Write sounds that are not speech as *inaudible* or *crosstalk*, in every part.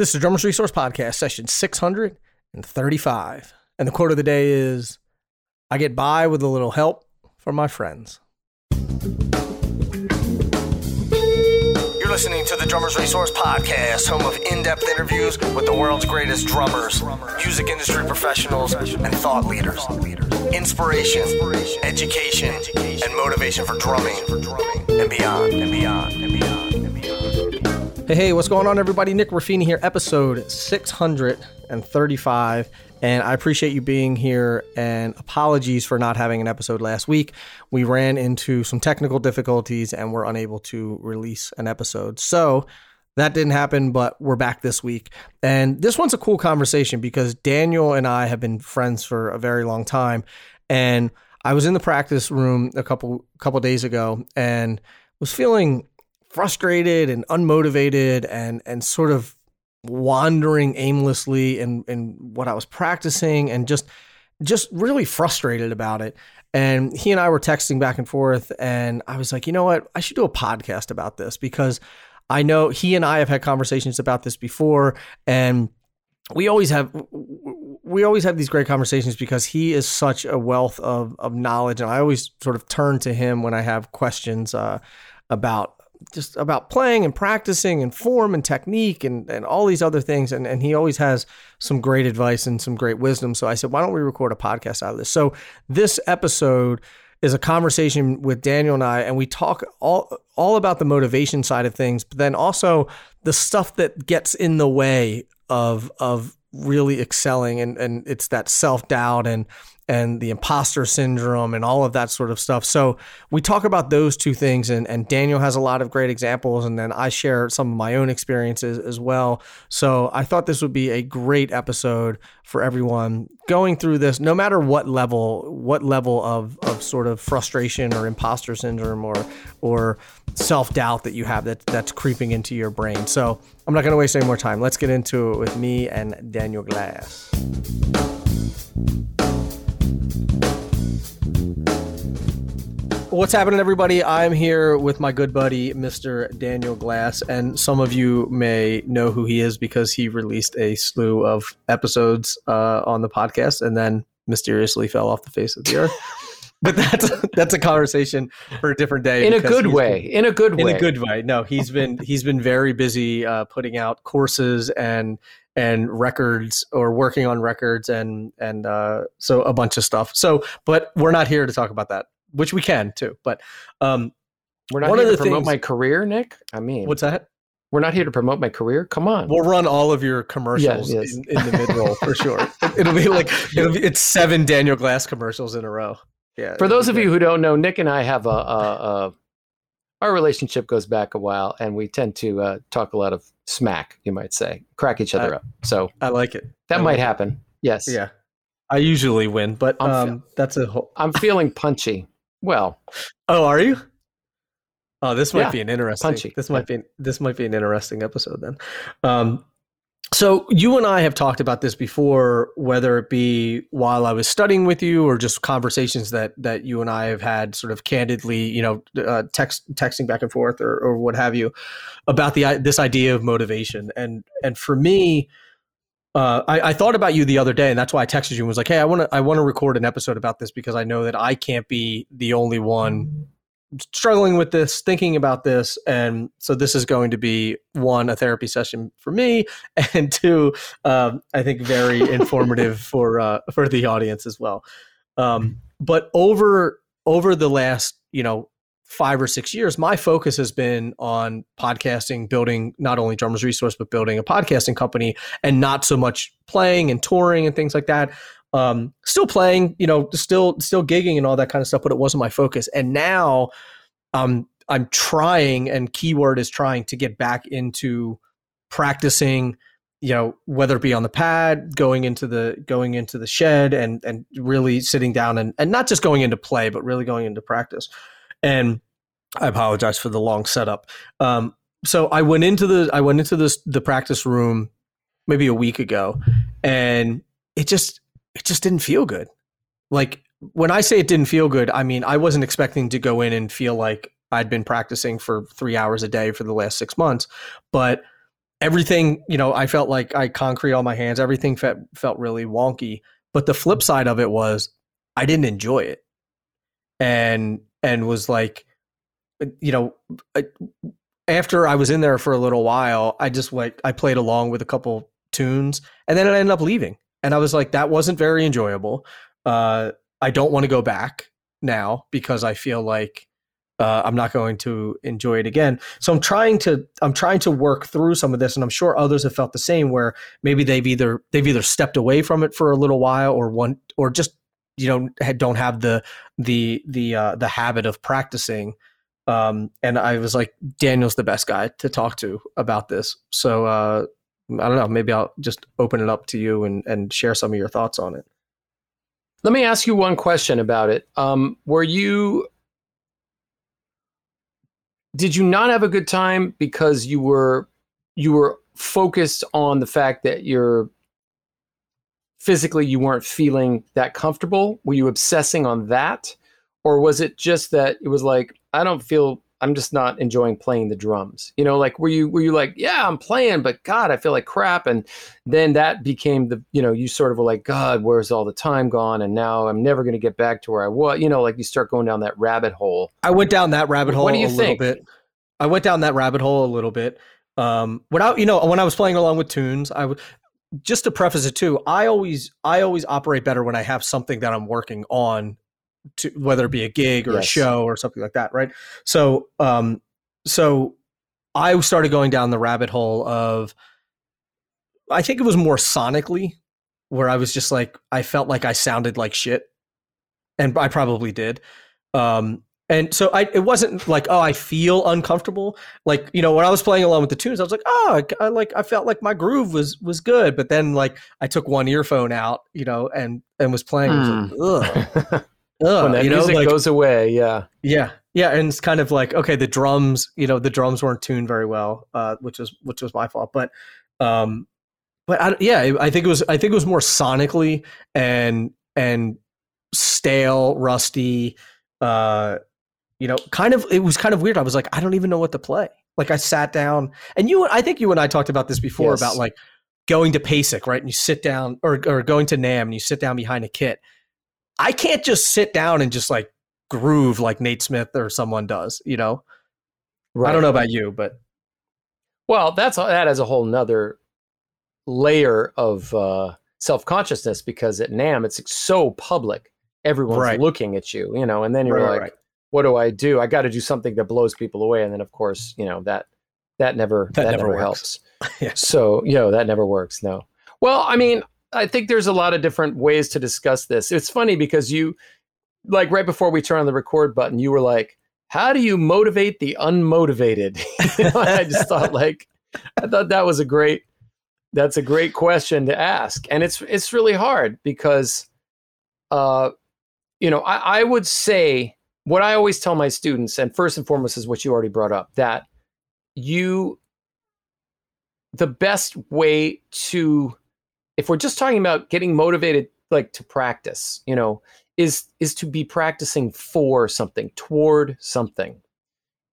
This is Drummers Resource Podcast, session 635. And the quote of the day is I get by with a little help from my friends. You're listening to the Drummers Resource Podcast, home of in depth interviews with the world's greatest drummers, music industry professionals, and thought leaders. Inspiration, education, and motivation for drumming and beyond and beyond, and beyond, and beyond. Hey, hey, what's going on, everybody? Nick Ruffini here, episode 635. And I appreciate you being here. And apologies for not having an episode last week. We ran into some technical difficulties and were unable to release an episode. So that didn't happen, but we're back this week. And this one's a cool conversation because Daniel and I have been friends for a very long time. And I was in the practice room a couple couple days ago and was feeling frustrated and unmotivated and and sort of wandering aimlessly in in what I was practicing and just just really frustrated about it. And he and I were texting back and forth and I was like, "You know what? I should do a podcast about this because I know he and I have had conversations about this before and we always have we always have these great conversations because he is such a wealth of of knowledge and I always sort of turn to him when I have questions uh, about just about playing and practicing and form and technique and, and all these other things. And, and he always has some great advice and some great wisdom. So I said, why don't we record a podcast out of this? So this episode is a conversation with Daniel and I, and we talk all all about the motivation side of things, but then also the stuff that gets in the way of of really excelling and, and it's that self-doubt and and the imposter syndrome and all of that sort of stuff. So we talk about those two things, and, and Daniel has a lot of great examples, and then I share some of my own experiences as well. So I thought this would be a great episode for everyone going through this, no matter what level, what level of, of sort of frustration or imposter syndrome or or self doubt that you have that that's creeping into your brain. So I'm not going to waste any more time. Let's get into it with me and Daniel Glass. What's happening, everybody? I'm here with my good buddy, Mr. Daniel Glass, and some of you may know who he is because he released a slew of episodes uh, on the podcast and then mysteriously fell off the face of the earth. *laughs* but that's that's a conversation for a different day. In a good way. Been, in a good way. In a good way. No, he's been he's been very busy uh, putting out courses and and records or working on records and and uh, so a bunch of stuff. So, but we're not here to talk about that which we can too. But um, we're not here to promote things, my career, Nick. I mean, what's that? We're not here to promote my career. Come on. We'll run all of your commercials yes, yes. In, in, the mid roll for sure. *laughs* It'll be like it'll be it's seven Daniel Glass commercials in a row. Yeah. For those of you who don't know, Nick and I have a, a, a our relationship goes back a while, and we tend to uh, talk a lot of smack, you might say, crack each other I, up. So I like it. That I might like happen. It. Yes. Yeah. I usually win, but um, fe- that's a whole. I'm feeling punchy. Well, oh, are you? Oh, this might yeah, be an interesting. Punchy. This might be this might be an interesting episode then. Um, so you and I have talked about this before, whether it be while I was studying with you or just conversations that that you and I have had, sort of candidly, you know, uh, text texting back and forth or, or what have you, about the this idea of motivation. And and for me, uh, I, I, thought about you the other day, and that's why I texted you and was like, "Hey, I want to I want to record an episode about this because I know that I can't be the only one struggling with this, thinking about this, and so this is going to be one a therapy session for me, *laughs* and two, um, I think very *laughs* informative for uh, for the audience as well. Um, but over over the last you know five or six years, my focus has been on podcasting, building not only Drummers Resource, but building a podcasting company and not so much playing and touring and things like that. Um, still playing, you know, still still gigging and all that kind of stuff, but it wasn't my focus. And now um, I'm trying, and keyword is trying to get back into practicing you know whether it be on the pad going into the going into the shed and and really sitting down and and not just going into play but really going into practice and I apologize for the long setup. Um, so I went into the I went into this the practice room maybe a week ago, and it just it just didn't feel good. Like when I say it didn't feel good, I mean I wasn't expecting to go in and feel like I'd been practicing for three hours a day for the last six months, but everything, you know, I felt like I concrete on my hands. Everything felt felt really wonky. But the flip side of it was I didn't enjoy it, and and was like, you know, after I was in there for a little while, I just like I played along with a couple tunes, and then I ended up leaving. And I was like, that wasn't very enjoyable. Uh, I don't want to go back now because I feel like uh, I'm not going to enjoy it again. So I'm trying to I'm trying to work through some of this, and I'm sure others have felt the same. Where maybe they've either they've either stepped away from it for a little while, or one or just you know don't have the the the uh, the habit of practicing. Um, and I was like, Daniel's the best guy to talk to about this. So uh, I don't know. Maybe I'll just open it up to you and and share some of your thoughts on it. Let me ask you one question about it. Um, were you did you not have a good time because you were you were focused on the fact that you're physically you weren't feeling that comfortable? Were you obsessing on that? Or was it just that it was like, I don't feel I'm just not enjoying playing the drums. You know, like were you were you like, yeah, I'm playing, but God, I feel like crap. And then that became the, you know, you sort of were like, God, where's all the time gone? And now I'm never going to get back to where I was. You know, like you start going down that rabbit hole. I went down that rabbit hole what do you a think? little bit. I went down that rabbit hole a little bit. Um, without, you know, when I was playing along with tunes, I would just to preface it too. I always, I always operate better when I have something that I'm working on to whether it be a gig or yes. a show or something like that, right? So, um, so I started going down the rabbit hole of, I think it was more sonically, where I was just like, I felt like I sounded like shit, and I probably did. Um, and so I, it wasn't like, oh, I feel uncomfortable. Like, you know, when I was playing along with the tunes, I was like, oh, I, I like, I felt like my groove was was good. But then, like, I took one earphone out, you know, and and was playing. Hmm. Was like, *laughs* Ugh, when that you know, music like, goes away, yeah, yeah, yeah, and it's kind of like okay, the drums, you know, the drums weren't tuned very well, uh, which was which was my fault, but, um, but I, yeah, I think it was I think it was more sonically and and stale, rusty, uh, you know, kind of it was kind of weird. I was like, I don't even know what to play. Like I sat down, and you, I think you and I talked about this before yes. about like going to PASIC, right? And you sit down, or or going to NAMM, and you sit down behind a kit I can't just sit down and just like groove like Nate Smith or someone does, you know? Right. I don't know about you, but well, that's that as a whole nother layer of uh, self consciousness because at NAMM it's so public, everyone's right. looking at you, you know, and then you're right, like, what do I do? I got to do something that blows people away, and then of course, you know that that never that, that never, never helps. *laughs* yeah. So you know that never works. No. Well, I mean, I think there's a lot of different ways to discuss this. It's funny because you, like, right before we turn on the record button, you were like, "How do you motivate the unmotivated?" *laughs* you know, I just thought, like, I thought that was a great. That's a great question to ask, and it's it's really hard because, uh, you know, I, I would say what I always tell my students, and first and foremost is what you already brought up that you the best way to if we're just talking about getting motivated like to practice, you know, is is to be practicing for something, toward something.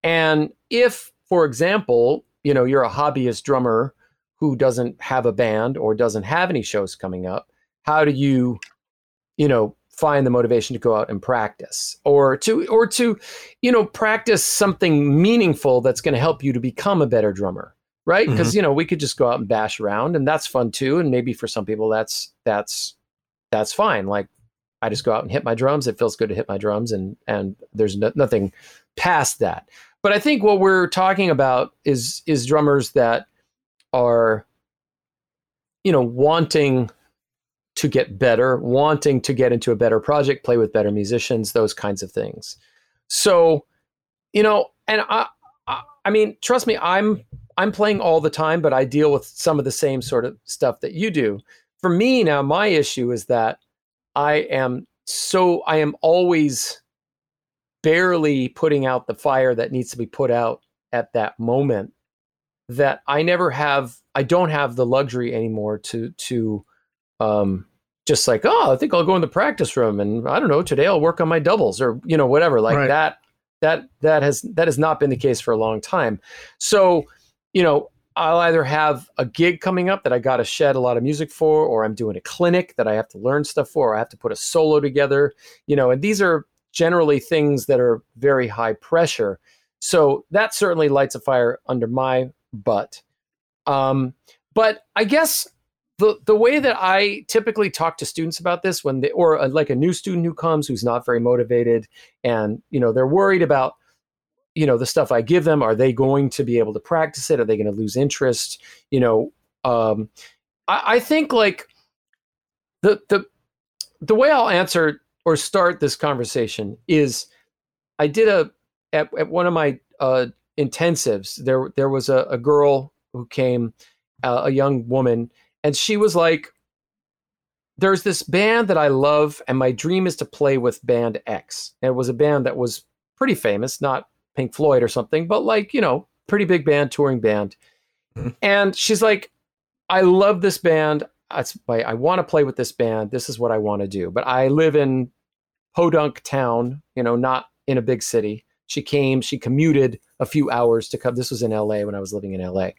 And if, for example, you know, you're a hobbyist drummer who doesn't have a band or doesn't have any shows coming up, how do you, you know, find the motivation to go out and practice or to or to, you know, practice something meaningful that's going to help you to become a better drummer? Right? Because mm-hmm. you know we could just go out and bash around, and that's fun too. And maybe for some people that's that's that's fine. Like I just go out and hit my drums. It feels good to hit my drums, and and there's no, nothing past that. But I think what we're talking about is is drummers that are, you know, wanting to get better, wanting to get into a better project, play with better musicians, those kinds of things. So, you know, and I, I, I mean, trust me, I'm I'm playing all the time, but I deal with some of the same sort of stuff that you do. For me now, my issue is that I am so I am always barely putting out the fire that needs to be put out at that moment that I never have I don't have the luxury anymore to to um just like oh I think I'll go in the practice room and I don't know today I'll work on my doubles or you know whatever like right. that that that has that has not been the case for a long time so you know, I'll either have a gig coming up that I got to shed a lot of music for, or I'm doing a clinic that I have to learn stuff for, or I have to put a solo together, you know, and these are generally things that are very high pressure. So that certainly lights a fire under my butt. Um, but I guess the the way that I typically talk to students about this when they or uh, like a new student who comes who's not very motivated and you know they're worried about you know the stuff I give them are they going to be able to practice it? Are they going to lose interest? You know um, I, I think like the the the way I'll answer or start this conversation is I did a at, at one of my uh, intensives there there was a, a girl who came uh, a young woman and she was like there's this band that I love and my dream is to play with band X. And it was a band that was pretty famous not Pink Floyd or something but like you know pretty big band touring band mm-hmm. *laughs* and she's like I love this band that's why I want to play with this band this is what I want to do but I live in podunk town you know not in a big city she came she commuted a few hours to come this was in LA when I was living in LA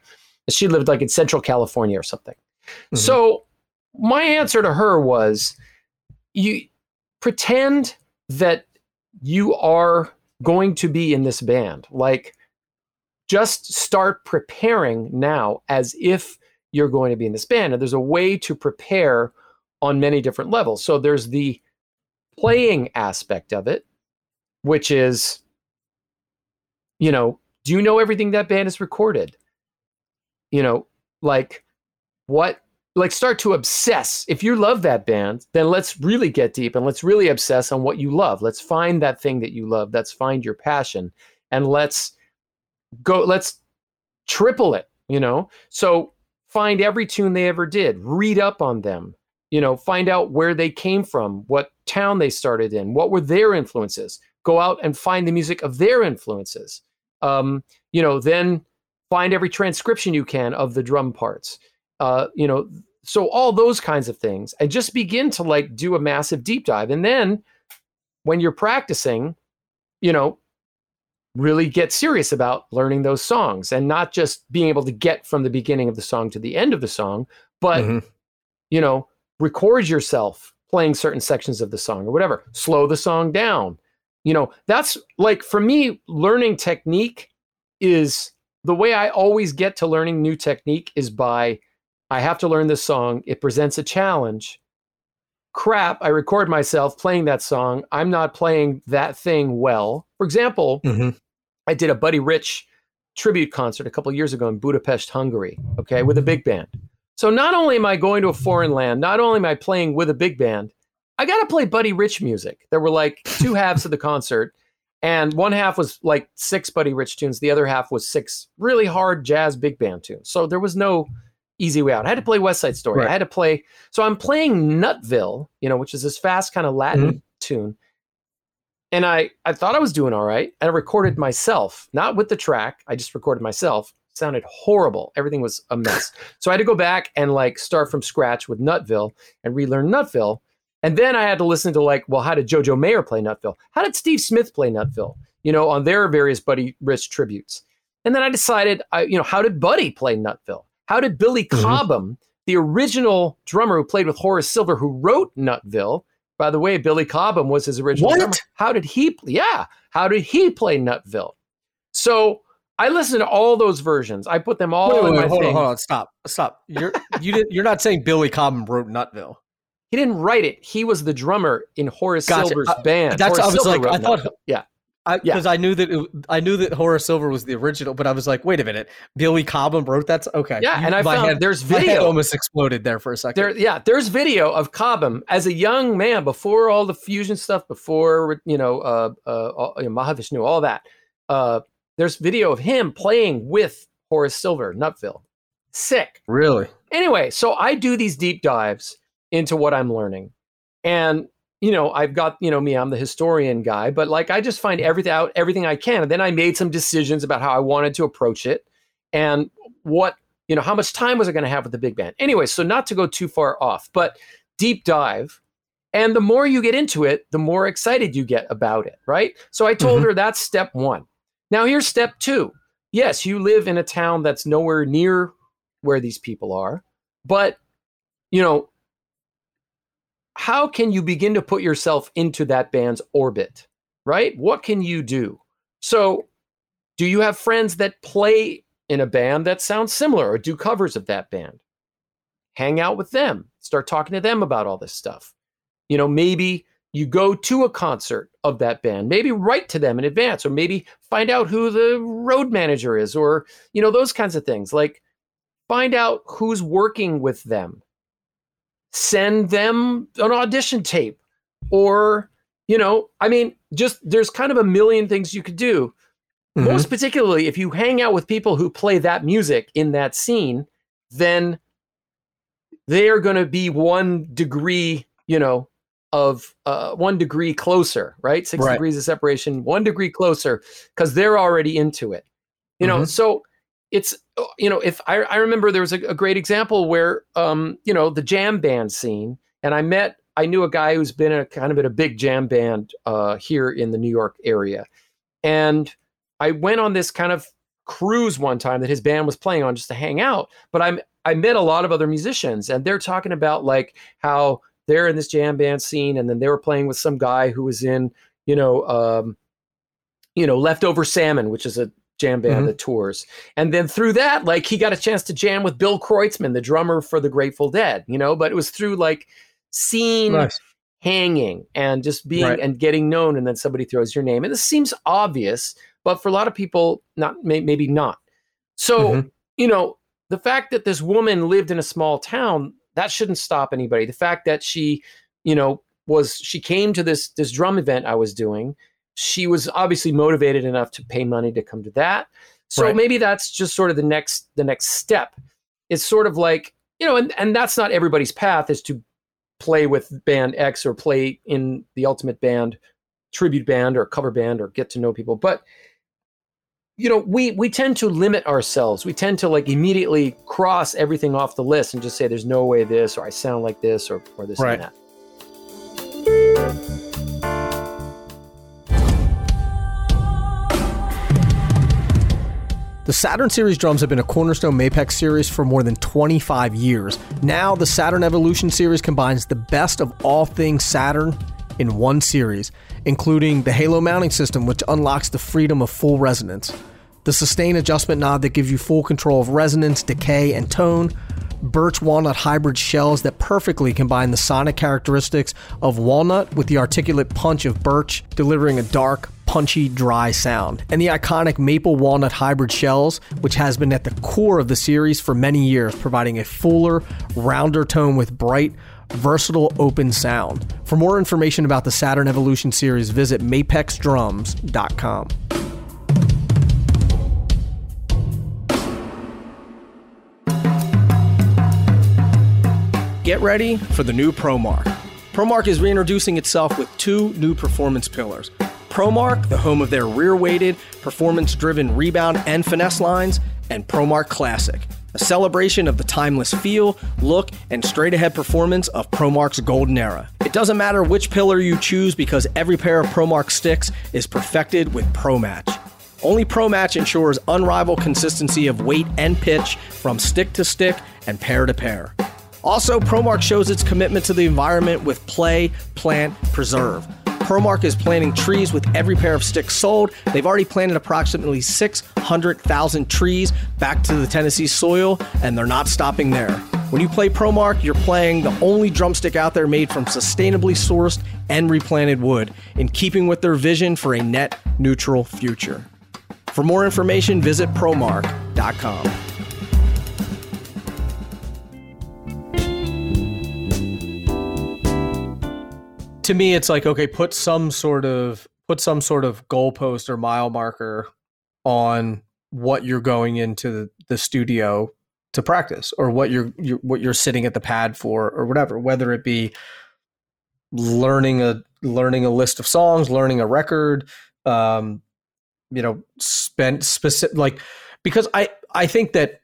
she lived like in Central California or something. Mm-hmm. So my answer to her was you pretend that you are going to be in this band. Like just start preparing now as if you're going to be in this band. And there's a way to prepare on many different levels. So there's the playing aspect of it, which is, you know, do you know everything that band has recorded? you know, like what like start to obsess. If you love that band, then let's really get deep and let's really obsess on what you love. Let's find that thing that you love. Let's find your passion and let's go let's triple it, you know? So find every tune they ever did, read up on them, you know, find out where they came from, what town they started in, what were their influences. Go out and find the music of their influences. Um, you know, then find every transcription you can of the drum parts uh, you know so all those kinds of things and just begin to like do a massive deep dive. And then when you're practicing you know really get serious about learning those songs and not just being able to get from the beginning of the song to the end of the song but mm-hmm. you know record yourself playing certain sections of the song or whatever. Slow the song down. You know that's like for me learning technique is the way I always get to learning new technique is by I have to learn this song. It presents a challenge. Crap, I record myself playing that song. I'm not playing that thing well. For example, mm-hmm. I did a Buddy Rich tribute concert a couple years ago in Budapest, Hungary, okay, with a big band. So not only am I going to a foreign land, not only am I playing with a big band, I got to play Buddy Rich music. There were like two *laughs* halves of the concert and one half was like six Buddy Rich tunes. The other half was six really hard jazz big band tunes. So there was no easy way out. I had to play West Side Story. Right. I had to play. So I'm playing Nutville, you know, which is this fast kind of Latin mm-hmm. tune. And I, I thought I was doing all right. And I recorded myself, not with the track. I just recorded myself. It sounded horrible. Everything was a mess. *laughs* so I had to go back and like start from scratch with Nutville and relearn Nutville. And then I had to listen to like, well, how did Jojo Mayer play Nutville? How did Steve Smith play Nutville? You know, on their various Buddy Rich tributes. And then I decided, I, you know, how did Buddy play Nutville? How did Billy mm-hmm. Cobham, the original drummer who played with Horace Silver, who wrote Nutville? By the way, Billy Cobham was his original what? drummer. How did he? Yeah, how did he play Nutville? So I listened to all those versions. I put them all wait, wait, in my hold thing. on, hold on, stop, stop. You're you did, you're not saying Billy Cobham wrote Nutville. He didn't write it. He was the drummer in Horace gotcha. Silver's uh, band. That's Horace I was Silver like, I thought, yeah, because I, yeah. I, knew that it, I knew that Horace Silver was the original, but I was like, wait a minute, Billy Cobham wrote that. Okay, yeah, you, and I found head, there's video. almost exploded there for a second. There, yeah, there's video of Cobham as a young man before all the fusion stuff, before you know, uh, uh, you know, Mahavishnu, all that. Uh, there's video of him playing with Horace Silver, Nutville. Sick. Really? Anyway, so I do these deep dives into what I'm learning. And you know, I've got, you know, me, I'm the historian guy, but like I just find everything out, everything I can. And then I made some decisions about how I wanted to approach it and what, you know, how much time was I going to have with the big band. Anyway, so not to go too far off, but deep dive. And the more you get into it, the more excited you get about it, right? So I told mm-hmm. her that's step one. Now here's step two. yes, you live in a town that's nowhere near where these people are, but you know, how can you begin to put yourself into that band's orbit, right? What can you do? So, do you have friends that play in a band that sounds similar or do covers of that band? Hang out with them, start talking to them about all this stuff. You know, maybe you go to a concert of that band, maybe write to them in advance, or maybe find out who the road manager is, or, you know, those kinds of things. Like, find out who's working with them, send them an audition tape, or, you know, I mean, just there's kind of a million things you could do. Mm-hmm. Most particularly if you hang out with people who play that music in that scene, then they are going to be one degree, you know, of uh, one degree closer, right? Six right. degrees of separation, one degree closer, because they're already into it. You mm-hmm. know, so it's you know, if I, I remember there was a, a great example where um, you know, the jam band scene, and I met I knew a guy who's been a kind of in a big jam band uh, here in the New York area, and I went on this kind of cruise one time that his band was playing on just to hang out. But I'm I met a lot of other musicians, and they're talking about like how they're in this jam band scene, and then they were playing with some guy who was in, you know, um, you know, Leftover Salmon, which is a jam band mm-hmm. that tours. And then through that, like he got a chance to jam with Bill Kreutzmann, the drummer for the Grateful Dead, you know, but it was through like seeing nice. hanging and just being right. and getting known. And then somebody throws your name. And this seems obvious, but for a lot of people, not maybe not. So, mm-hmm. you know, the fact that this woman lived in a small town that shouldn't stop anybody. The fact that she, you know, was she came to this this drum event I was doing. She was obviously motivated enough to pay money to come to that. So right. maybe that's just sort of the next the next step. It's sort of like, you know, and, and that's not everybody's path is to play with band X or play in the ultimate band, tribute band or cover band or get to know people. But you know we we tend to limit ourselves we tend to like immediately cross everything off the list and just say there's no way this or i sound like this or, or this right. and that The Saturn Series drums have been a cornerstone Mapex series for more than 25 years. Now, the Saturn Evolution series combines the best of all things Saturn in one series, including the Halo mounting system, which unlocks the freedom of full resonance, the sustain adjustment knob that gives you full control of resonance, decay, and tone, birch walnut hybrid shells that perfectly combine the sonic characteristics of walnut with the articulate punch of birch, delivering a dark, punchy, dry sound. And the iconic maple walnut hybrid shells, which has been at the core of the series for many years, providing a fuller, rounder tone with bright, versatile open sound. For more information about the Saturn Evolution series, visit mapexdrums.com. Get ready for the new ProMark. ProMark is reintroducing itself with two new performance pillars. ProMark, the home of their rear weighted, performance driven rebound and finesse lines, and ProMark Classic a celebration of the timeless feel, look, and straight ahead performance of ProMark's golden era. It doesn't matter which pillar you choose because every pair of ProMark sticks is perfected with ProMatch. Only ProMatch ensures unrivaled consistency of weight and pitch from stick to stick and pair to pair. Also, ProMark shows its commitment to the environment with play, plant, preserve. ProMark is planting trees with every pair of sticks sold. They've already planted approximately 600,000 trees back to the Tennessee soil, and they're not stopping there. When you play ProMark, you're playing the only drumstick out there made from sustainably sourced and replanted wood, in keeping with their vision for a net neutral future. For more information, visit promark.com. to me, it's like okay, put some sort of put some sort of goalpost or mile marker on what you're going into the, the studio to practice or what you're, you're what you're sitting at the pad for or whatever whether it be learning a learning a list of songs learning a record um you know spent specific like because i i think that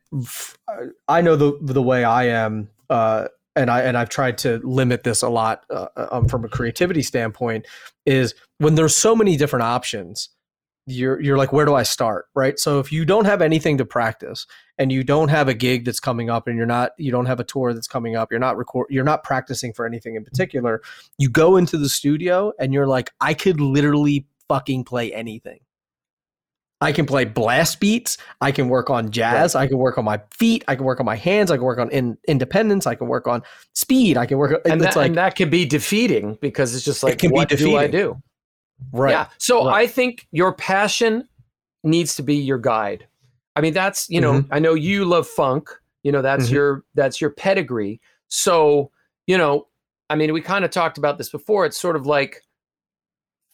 i know the the way i am uh and I and I've tried to limit this a lot uh, um, from a creativity standpoint is when there's so many different options you're you're like where do I start right? So if you don't have anything to practice and you don't have a gig that's coming up and you're not you don't have a tour that's coming up you're not record you're not practicing for anything in particular you go into the studio and you're like I could literally fucking play anything I can play blast beats. I can work on jazz. Right. I can work on my feet. I can work on my hands. I can work on in, independence. I can work on speed. I can work. And that, like, and that can be defeating because it's just like, what do I do? Right. Yeah. So right. I think your passion needs to be your guide. I mean, that's you know, mm-hmm. I know you love funk. You know, that's mm-hmm. your that's your pedigree. So you know, I mean, we kind of talked about this before. It's sort of like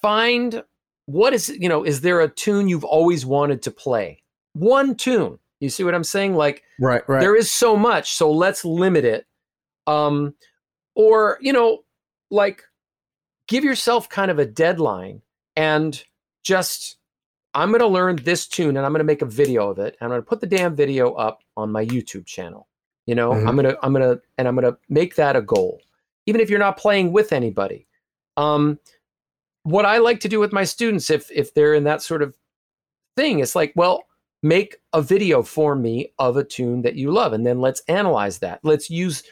find what is you know, is there a tune you've always wanted to play? One tune. You see what I'm saying? Like, right, right. There is so much, so let's limit it. Um, or you know, like give yourself kind of a deadline and just I'm going to learn this tune and I'm going to make a video of it. I'm going to put the damn video up on my YouTube channel. You know, mm-hmm. I'm going to I'm going to and I'm going to make that a goal. Even if you're not playing with anybody. Um what I like to do with my students if if they're in that sort of thing, it's like, well, make a video for me of a tune that you love and then let's analyze that. Let's use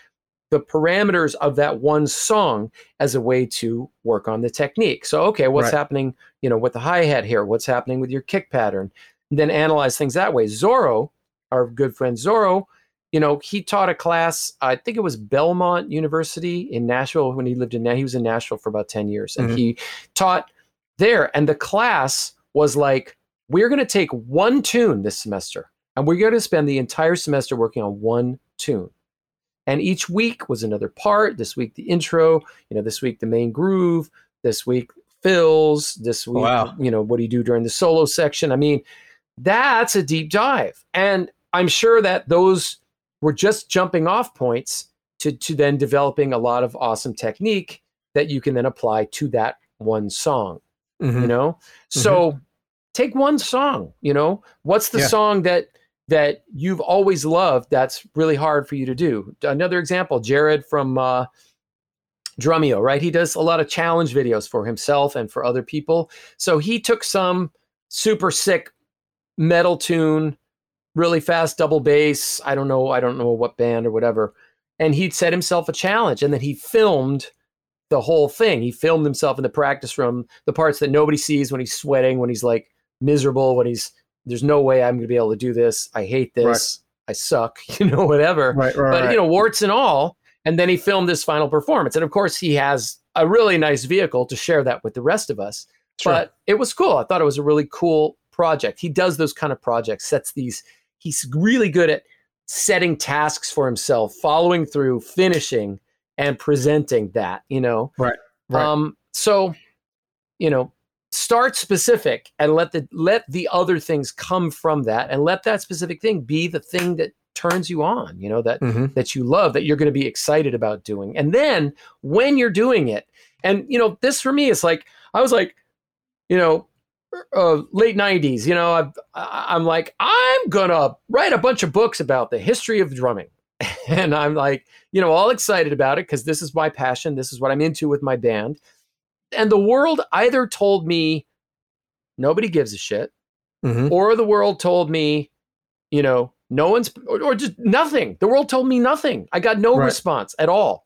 the parameters of that one song as a way to work on the technique. So, okay, what's right. happening, you know, with the hi-hat here? What's happening with your kick pattern? And then analyze things that way. Zoro, our good friend Zoro, you know, he taught a class, I think it was Belmont University in Nashville when he lived in Nashville. he was in Nashville for about 10 years and mm-hmm. he taught there and the class was like we're going to take one tune this semester and we're going to spend the entire semester working on one tune and each week was another part. This week, the intro, you know, this week, the main groove, this week, fills, this week, wow. you know, what do you do during the solo section? I mean, that's a deep dive. And I'm sure that those were just jumping off points to, to then developing a lot of awesome technique that you can then apply to that one song, mm-hmm. you know? Mm-hmm. So take one song, you know, what's the yeah. song that that you've always loved that's really hard for you to do. Another example, Jared from uh, Drumeo, right? He does a lot of challenge videos for himself and for other people. So he took some super sick metal tune, really fast double bass. I don't know, I don't know what band or whatever. And he'd set himself a challenge and then he filmed the whole thing. He filmed himself in the practice room, the parts that nobody sees when he's sweating, when he's like miserable, when he's there's no way I'm going to be able to do this. I hate this. Right. I suck, *laughs* you know, whatever. Right, right, but, you know, warts and all. And then he filmed this final performance. And of course, he has a really nice vehicle to share that with the rest of us. Sure. But it was cool. I thought it was a really cool project. He does those kind of projects, sets these, he's really good at setting tasks for himself, following through, finishing, and presenting that, you know? Right. right. Um, so, you know, start specific and let the let the other things come from that and let that specific thing be the thing that turns you on you know that mm-hmm. that you love that you're going to be excited about doing and then when you're doing it and you know this for me is like i was like you know uh, late 90s you know I've, i'm like i'm gonna write a bunch of books about the history of drumming *laughs* and i'm like you know all excited about it because this is my passion this is what i'm into with my band and the world either told me nobody gives a shit, mm-hmm. or the world told me, you know, no one's, or, or, just nothing. The world told me nothing. I got no right. response at all.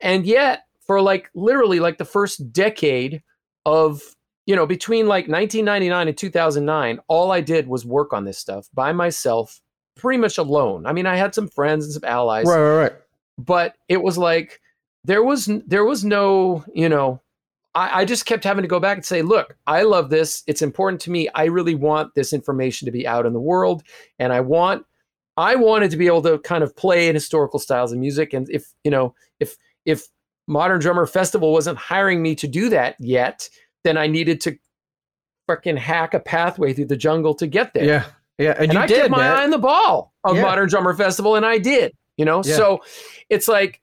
And yet, for like literally like the first decade of, you know, between like 1999 and 2009, all I did was work on this stuff by myself, pretty much alone. I mean, I had some friends and some allies. Right, right, right. But it was like, there was there was no you know I, I just kept having to go back and say, look, I love this. It's important to me. I really want this information to be out in the world. And I want I wanted to be able to kind of play in historical styles of music. And if, you know, if if Modern Drummer Festival wasn't hiring me to do that yet, then I needed to freaking hack a pathway through the jungle to get there. Yeah. Yeah. And, and I did, my eye on the ball of yeah. Modern Drummer Festival, and I did, you know? Yeah. So it's like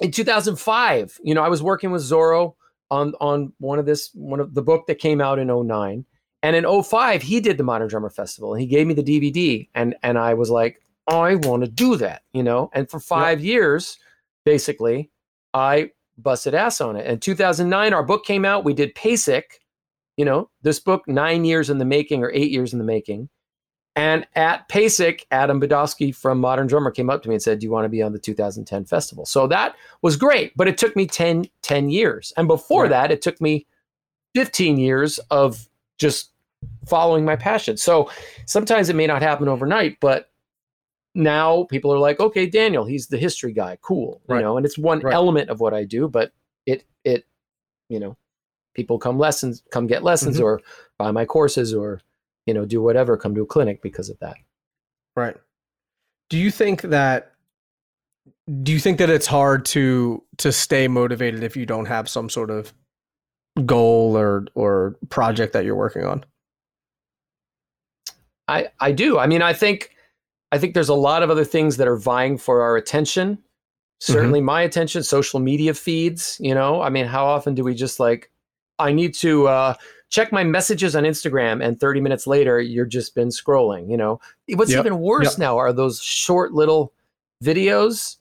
in 2005, you know, I was working with Zoro on on one of this one of the book that came out in 09 and in 05 he did the modern drummer festival and he gave me the dvd and and i was like i want to do that you know and for five yep. years basically i busted ass on it in 2009 our book came out we did PASIC you know, this book, nine years in the making or eight years in the making. And at PASIC, Adam Budofsky from Modern Drummer came up to me and said, Do you want to be on the 2010 festival? So that was great, but it took me 10, 10 years. And before right. that, it took me 15 years of just following my passion. So sometimes it may not happen overnight, but now people are like, okay, Daniel, he's the history guy. Cool. Right. You know, and it's one right. element of what I do, but it, it, you know, people come lessons, come get lessons mm-hmm. or buy my courses or, you know, do whatever, come to a clinic because of that. Right. Do you think that do you think that it's hard to to stay motivated if you don't have some sort of goal or or project that you're working on? I I do. I mean, I think I think there's a lot of other things that are vying for our attention. Certainly mm-hmm. my attention, social media feeds, you know. I mean, how often do we just like I need to uh check my messages on Instagram and 30 minutes later you're just been scrolling, you know. What's yep. even worse yep. now are those short little videos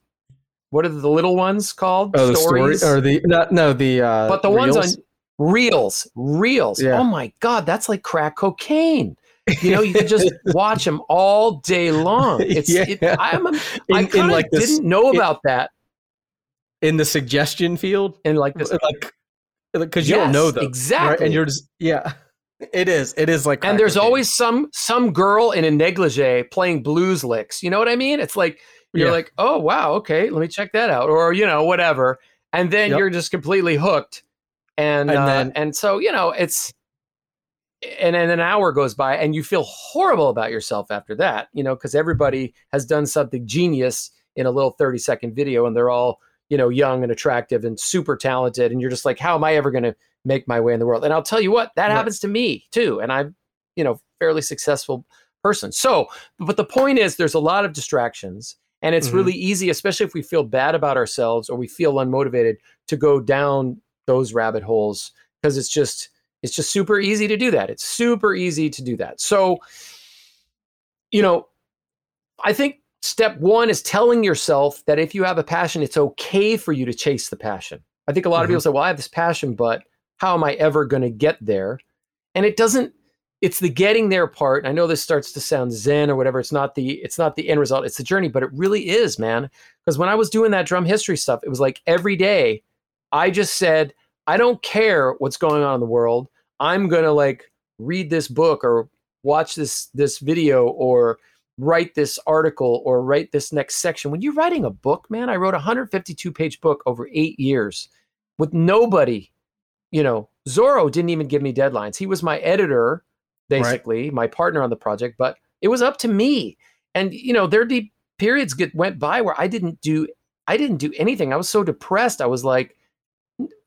what are the little ones called? Oh, stories the story, or the not no the uh, but the reels? ones on reels, reels. Yeah. Oh my god, that's like crack cocaine. You know, you can just *laughs* watch them all day long. It's yeah. it, I'm a, in, I kind of like didn't know about that in the suggestion field in like this like because you yes, don't know them exactly, right? and you're just yeah. It is. It is like, and there's cocaine. always some some girl in a negligee playing blues licks. You know what I mean? It's like you're yeah. like, oh wow, okay, let me check that out, or you know, whatever, and then yep. you're just completely hooked, and and, uh, then, and so you know, it's and then an hour goes by and you feel horrible about yourself after that, you know, because everybody has done something genius in a little 30 second video and they're all, you know, young and attractive and super talented. And you're just like, how am I ever going to make my way in the world? And I'll tell you what, that right. happens to me too. And I'm, you know, fairly successful person. So, but the point is, there's a lot of distractions. And it's mm-hmm. really easy, especially if we feel bad about ourselves or we feel unmotivated, to go down those rabbit holes because it's just, it's just super easy to do that. It's super easy to do that. So, you know, I think step one is telling yourself that if you have a passion, it's okay for you to chase the passion. I think a lot mm-hmm. of people say, well, I have this passion, but how am I ever going to get there? And it doesn't, it's the getting there part. I know this starts to sound zen or whatever. It's not the, it's not the end result. It's the journey, but it really is, man. Because when I was doing that drum history stuff, it was like every day I just said, I don't care what's going on in the world. I'm going to like read this book or watch this this video or write this article or write this next section. When you're writing a book, man, I wrote a 152 page book over 8 years with nobody, you know, Zoro didn't even give me deadlines. He was my editor basically, right. my partner on the project, but it was up to me. And you know, there'd be periods get went by where I didn't do I didn't do anything. I was so depressed. I was like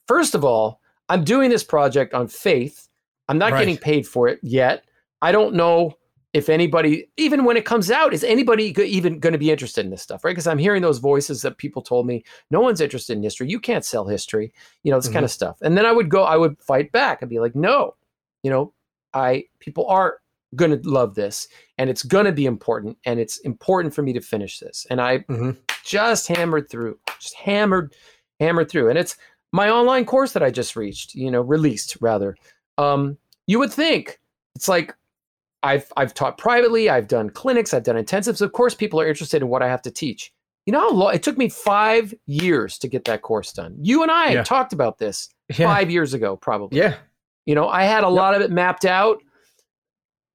first of all, I'm doing this project on faith. I'm not right. getting paid for it yet. I don't know if anybody, even when it comes out, is anybody even going to be interested in this stuff, right? Because I'm hearing those voices that people told me, no one's interested in history. You can't sell history, you know, this mm-hmm. kind of stuff. And then I would go, I would fight back and be like, no, you know, I, people are going to love this and it's going to be important and it's important for me to finish this. And I mm-hmm. just hammered through, just hammered, hammered through. And it's, my online course that I just reached, you know, released rather. Um, you would think it's like I've I've taught privately, I've done clinics, I've done intensives. Of course, people are interested in what I have to teach. You know how long it took me five years to get that course done. You and I yeah. talked about this *laughs* yeah. five years ago, probably. Yeah. You know, I had a yep. lot of it mapped out.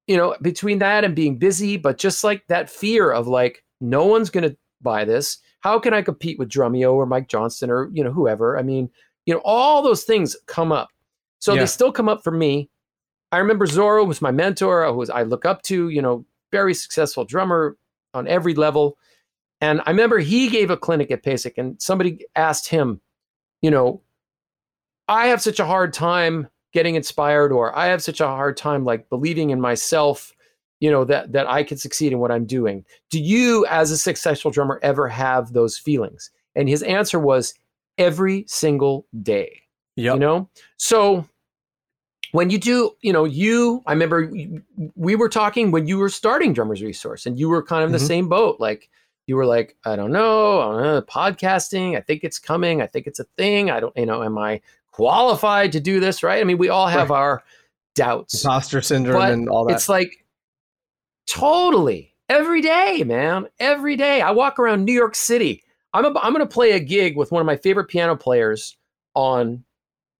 You know, between that and being busy, but just like that fear of like, no one's gonna buy this. How can I compete with Drumeo or Mike Johnston or you know whoever? I mean, you know, all those things come up. So yeah. they still come up for me. I remember Zoro was my mentor, who was I look up to, you know, very successful drummer on every level. And I remember he gave a clinic at PASIC and somebody asked him, you know, I have such a hard time getting inspired or I have such a hard time like believing in myself, you know, that that I can succeed in what I'm doing. Do you as a successful drummer ever have those feelings? And his answer was every single day. Yeah. You know? So when you do, you know, you, I remember we were talking when you were starting Drummers Resource and you were kind of in the mm-hmm. same boat. Like, you were like, I don't know, I don't know, podcasting, I think it's coming, I think it's a thing. I don't, you know, am I qualified to do this? Right. I mean, we all have right. our, doubts, imposter syndrome, and all that. It's like totally every day, man. Every day, I walk around New York City. I'm a, I'm going to play a gig with one of my favorite piano players on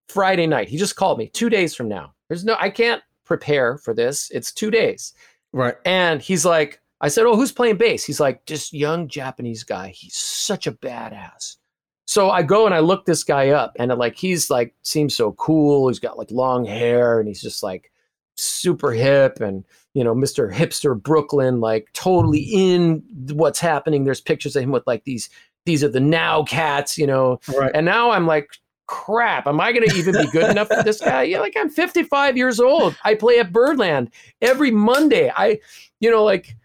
Friday night. He just called me two days from now. There's no, I can't prepare for this. It's two days. Right. And he's like, I said, Oh, who's playing bass? He's like, Just young Japanese guy. He's such a badass. So I go and I look this guy up, and like he's like seems so cool. He's got like long hair, and he's just like super hip, and you know, Mr. Hipster Brooklyn, like totally mm-hmm. in what's happening. There's pictures of him with like these these are the now cats, you know. Right. And now I'm like, crap, am I going to even be good enough for this guy? Yeah, like I'm 55 years old. I play at Birdland every Monday. I, you know, like,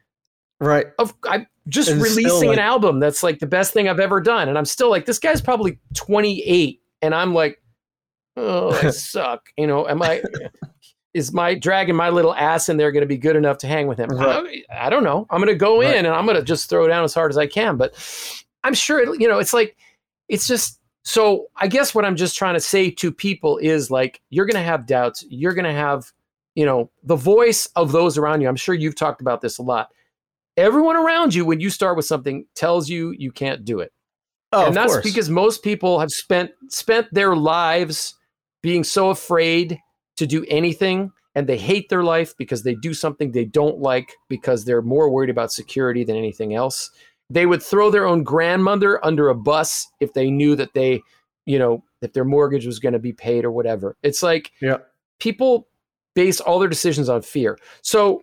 right. Of, I'm just and releasing like, an album that's like the best thing I've ever done. And I'm still like, this guy's probably 28. And I'm like, oh, I *laughs* suck. You know, am I, is my dragging my little ass in there going to be good enough to hang with him? Right. I, I, don't know. I'm going to go right. in and I'm going to just throw down as hard as I can. But I'm sure, it, you know, it's like, it's just, so I guess what I'm just trying to say to people is like, you're going to have doubts. You're going to have, you know, the voice of those around you. I'm sure you've talked about this a lot. Everyone around you, when you start with something, tells you you can't do it. Oh, and that's course. because most people have spent spent their lives being so afraid to do anything and they hate their life because they do something they don't like because they're more worried about security than anything else they would throw their own grandmother under a bus if they knew that they, you know, if their mortgage was going to be paid or whatever. It's like yeah. people base all their decisions on fear. So,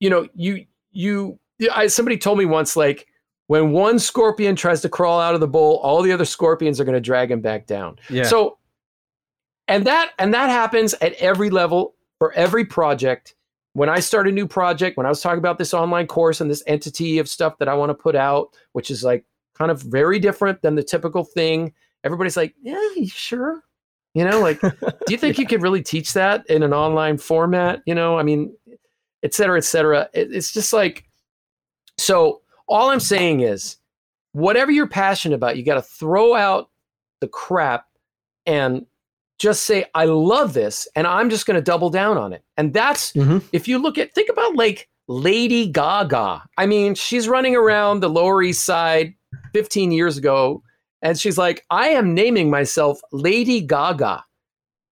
you know, you you I, somebody told me once like when one scorpion tries to crawl out of the bowl, all the other scorpions are going to drag him back down. Yeah. So and that and that happens at every level for every project when I start a new project, when I was talking about this online course and this entity of stuff that I want to put out, which is like kind of very different than the typical thing, everybody's like, yeah, you sure? You know, like, *laughs* do you think yeah. you could really teach that in an online format? You know, I mean, et cetera, et cetera. It, it's just like, so all I'm saying is, whatever you're passionate about, you got to throw out the crap and just say, I love this, and I'm just going to double down on it. And that's, mm-hmm. if you look at, think about like Lady Gaga. I mean, she's running around the Lower East Side 15 years ago, and she's like, I am naming myself Lady Gaga.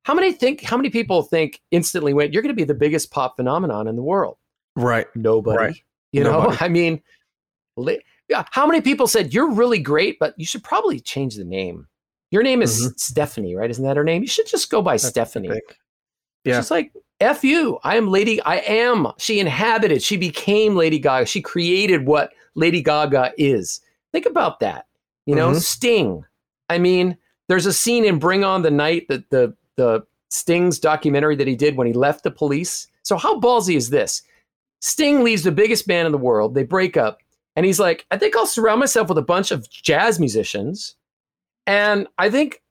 How many think, how many people think instantly went, you're going to be the biggest pop phenomenon in the world? Right. Nobody. Right. You Nobody. know, *laughs* I mean, yeah. How many people said you're really great, but you should probably change the name? Your name is mm-hmm. Stephanie, right? Isn't that her name? You should just go by That's Stephanie. Yeah. She's like, F you. I am Lady, I am. She inhabited, she became Lady Gaga. She created what Lady Gaga is. Think about that. You know, mm-hmm. Sting. I mean, there's a scene in Bring On the Night that the the Sting's documentary that he did when he left the police. So how ballsy is this? Sting leaves the biggest band in the world. They break up, and he's like, I think I'll surround myself with a bunch of jazz musicians and I think,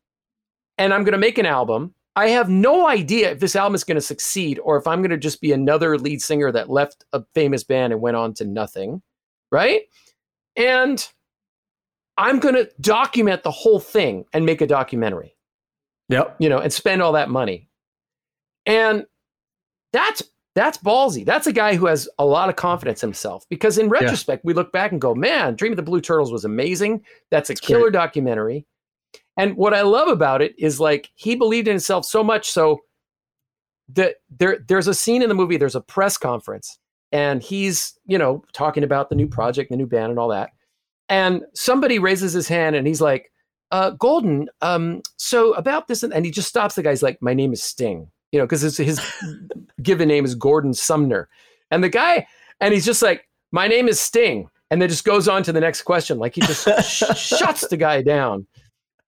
and I'm going to make an album. I have no idea if this album is going to succeed or if I'm going to just be another lead singer that left a famous band and went on to nothing. Right. And I'm going to document the whole thing and make a documentary. Yep. You know, and spend all that money. And that's that's ballsy. That's a guy who has a lot of confidence himself because in retrospect, yeah. we look back and go, man, Dream of the Blue Turtles was amazing. That's a it's killer great. documentary. And what I love about it is like he believed in himself so much so that there there's a scene in the movie, there's a press conference, and he's, you know, talking about the new project, the new band, and all that. And somebody raises his hand and he's like, uh, Gordon, um, so about this, and he just stops the guy's like, My name is Sting, you know, because his, his *laughs* given name is Gordon Sumner. And the guy, and he's just like, My name is Sting. And then just goes on to the next question. Like he just sh- *laughs* shuts the guy down.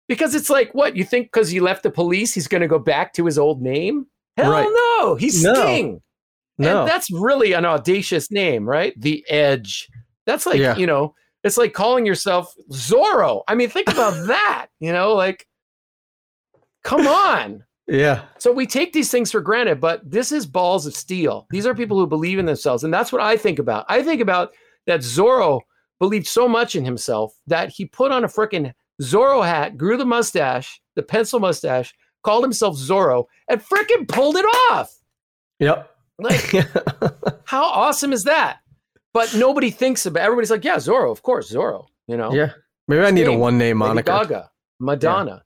Because it's like, what you think? Because he left the police, he's going to go back to his old name? Hell right. no, he's no. Sting. No, and that's really an audacious name, right? The Edge. That's like yeah. you know, it's like calling yourself Zoro. I mean, think about *laughs* that. You know, like, come on. Yeah. So we take these things for granted, but this is balls of steel. These are people who believe in themselves, and that's what I think about. I think about that Zoro believed so much in himself that he put on a freaking Zorro hat, grew the mustache, the pencil mustache, called himself Zoro, and freaking pulled it off. Yep. Like, *laughs* how awesome is that? But nobody thinks about. Everybody's like, yeah, Zoro, of course, Zoro. You know. Yeah. Maybe I need a one name moniker. Gaga, Madonna.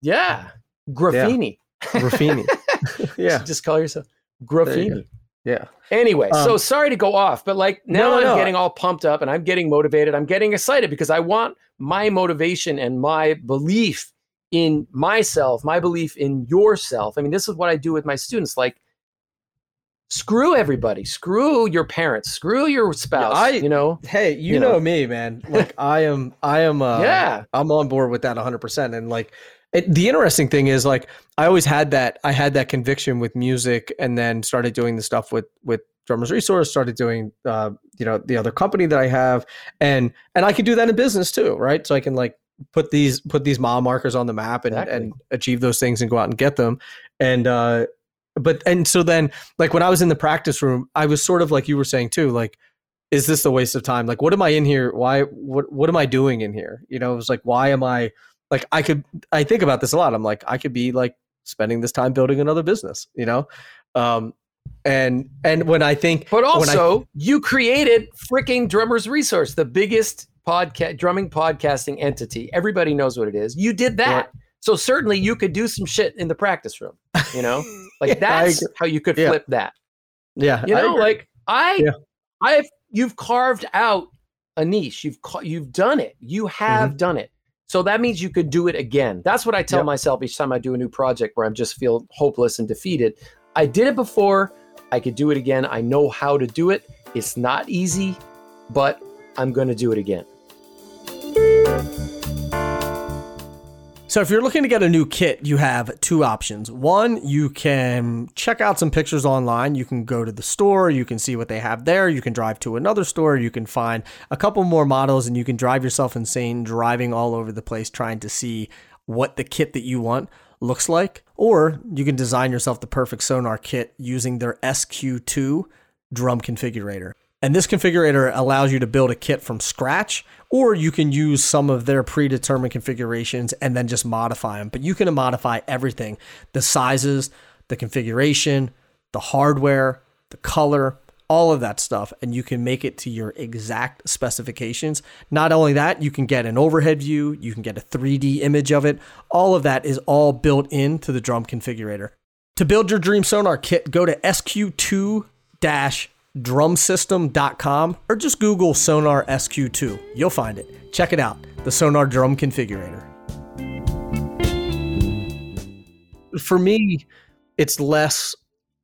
Yeah. yeah. Graffini. Yeah. Graffini. *laughs* *laughs* yeah. Just call yourself Graffini. You yeah. Anyway, um, so sorry to go off, but like now no, I'm no. getting all pumped up and I'm getting motivated. I'm getting excited because I want my motivation and my belief in myself, my belief in yourself. I mean, this is what I do with my students. Like, screw everybody, screw your parents, screw your spouse. I, you know, hey, you, you know, know, me, man. Like, I am, I am, uh, *laughs* yeah, I'm on board with that 100. percent And like, it, the interesting thing is, like, I always had that, I had that conviction with music, and then started doing the stuff with with drummers resource started doing uh, you know the other company that i have. And and i can do that in business too right? So i can like put these put these mile markers on the map and, exactly. and achieve those things and go out and get them. And uh but and so then like when i was in the practice room i was sort of like you were saying too like is this a waste of time? Like what am i in here? Why what what am i doing in here? You know it was like why am i like i could i think about this a lot i'm like i could be like spending this time building another business you know um and and when i think but also I, you created freaking drummers resource the biggest podcast drumming podcasting entity. Everybody knows what it is. You did that. Yeah. So certainly you could do some shit in the practice room, you know? *laughs* Like yeah, that's how you could flip that. Yeah. You know, I like I I've you've carved out a niche. You've you've done it. You have mm-hmm. done it. So that means you could do it again. That's what I tell yep. myself each time I do a new project where I'm just feel hopeless and defeated. I did it before. I could do it again. I know how to do it. It's not easy, but I'm going to do it again. So, if you're looking to get a new kit, you have two options. One, you can check out some pictures online. You can go to the store, you can see what they have there. You can drive to another store, you can find a couple more models, and you can drive yourself insane driving all over the place trying to see what the kit that you want looks like. Or you can design yourself the perfect Sonor kit using their SQ2 drum configurator. And this configurator allows you to build a kit from scratch, or you can use some of their predetermined configurations and then just modify them. But you can modify everything the sizes, the configuration, the hardware, the color, all of that stuff, and you can make it to your exact specifications. Not only that, you can get an overhead view, you can get a 3D image of it. All of that is all built into the drum configurator. To build your dream Sonor kit, go to SQ2 drumsystem.com or just Google Sonor SQ2. You'll find it. Check it out, the Sonor Drum Configurator. For me, it's less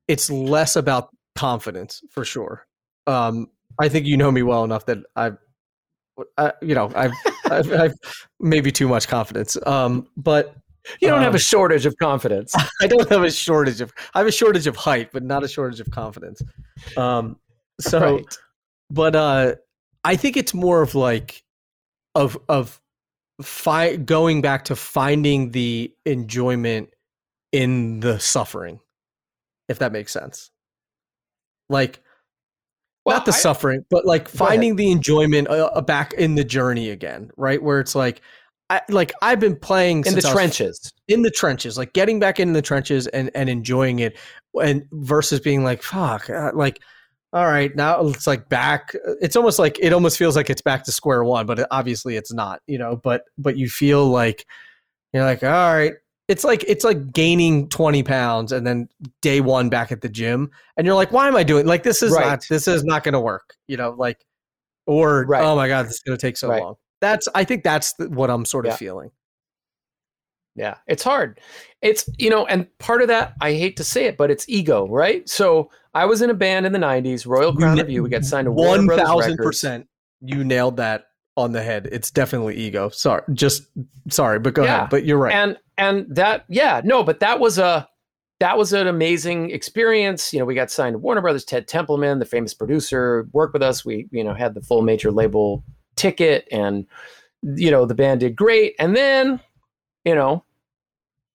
it's less about confidence for sure. Um, I think you know me well enough that I've, I, you know, I've, *laughs* I've, I've, maybe too much confidence. Um, but you don't um, have a um, shortage of confidence. *laughs* I don't have a shortage of. I have a shortage of height, but not a shortage of confidence. Um, so, right. but uh, I think it's more of like of of fi- going back to finding the enjoyment in the suffering, if that makes sense. Like, well, not the I, suffering, but like finding the enjoyment uh, uh, back in the journey again, right? Where it's like, I, like I've been playing in the trenches, in the trenches, like getting back in the trenches and and enjoying it, and versus being like, fuck, uh, like all right, now it's like back. It's almost like it almost feels like it's back to square one, but obviously it's not, you know. But but you feel like you're like, all right, it's like it's like gaining 20 pounds and then day one back at the gym, and you're like, why am I doing like this? Is right. not this is not going to work, you know, like or right. oh my god, this is going to take so right. long. That's I think that's what I'm sort of yeah. feeling. Yeah, it's hard. It's, you know, and part of that, I hate to say it, but it's ego, right? So I was in a band in the 90s, Royal Crown Revue. We got signed to 1000%. You nailed that on the head. It's definitely ego. Sorry, just sorry, but go yeah. ahead. But you're right. And, and that, yeah, no, but that was a, that was an amazing experience. You know, we got signed to Warner Brothers. Ted Templeman, the famous producer, worked with us. We, you know, had the full major label ticket and, you know, the band did great. And then you know,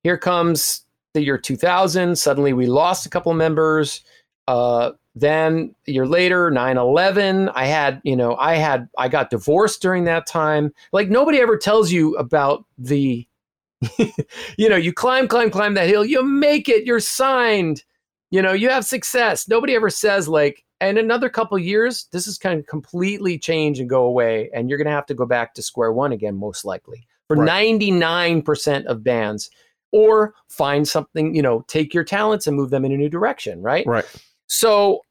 here comes the year 2000. Suddenly we lost a couple members. Uh, then a year later, 9 11, I had, you know, I had, I got divorced during that time. Like nobody ever tells you about the, *laughs* you know, you climb, climb, climb that hill, you make it, you're signed. you know, you have success. Nobody ever says like, and another couple years, this is kind of completely change and go away, and you're going to have to go back to square one again, most likely for right. 99% of bands, or find something, you know, take your talents and move them in a new direction, right? Right. So,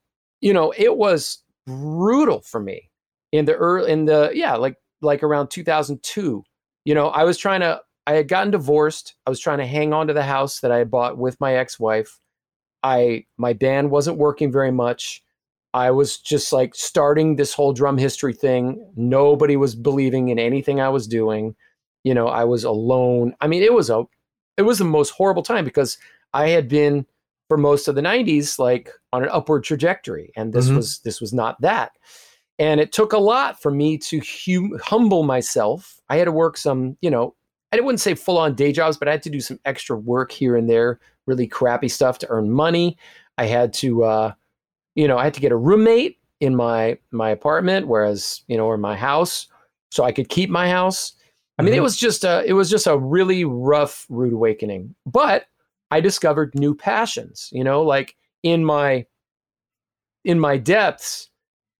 you know, it was brutal for me in the early, in the yeah, like like around 2002. You know, I was trying to, I had gotten divorced. I was trying to hang on to the house that I had bought with my ex-wife. I my band wasn't working very much. I was just like starting this whole drum history thing. Nobody was believing in anything I was doing. You know, I was alone. I mean, it was a it was the most horrible time because I had been for most of the 90s like on an upward trajectory and this mm-hmm. was this was not that. And it took a lot for me to hum- humble myself. I had to work some, you know, I wouldn't say full on day jobs, but I had to do some extra work here and there, really crappy stuff to earn money. I had to uh you know, I had to get a roommate in my my apartment, whereas you know, or my house, so I could keep my house. I mean, mm-hmm. it was just a it was just a really rough, rude awakening. But I discovered new passions. You know, like in my in my depths,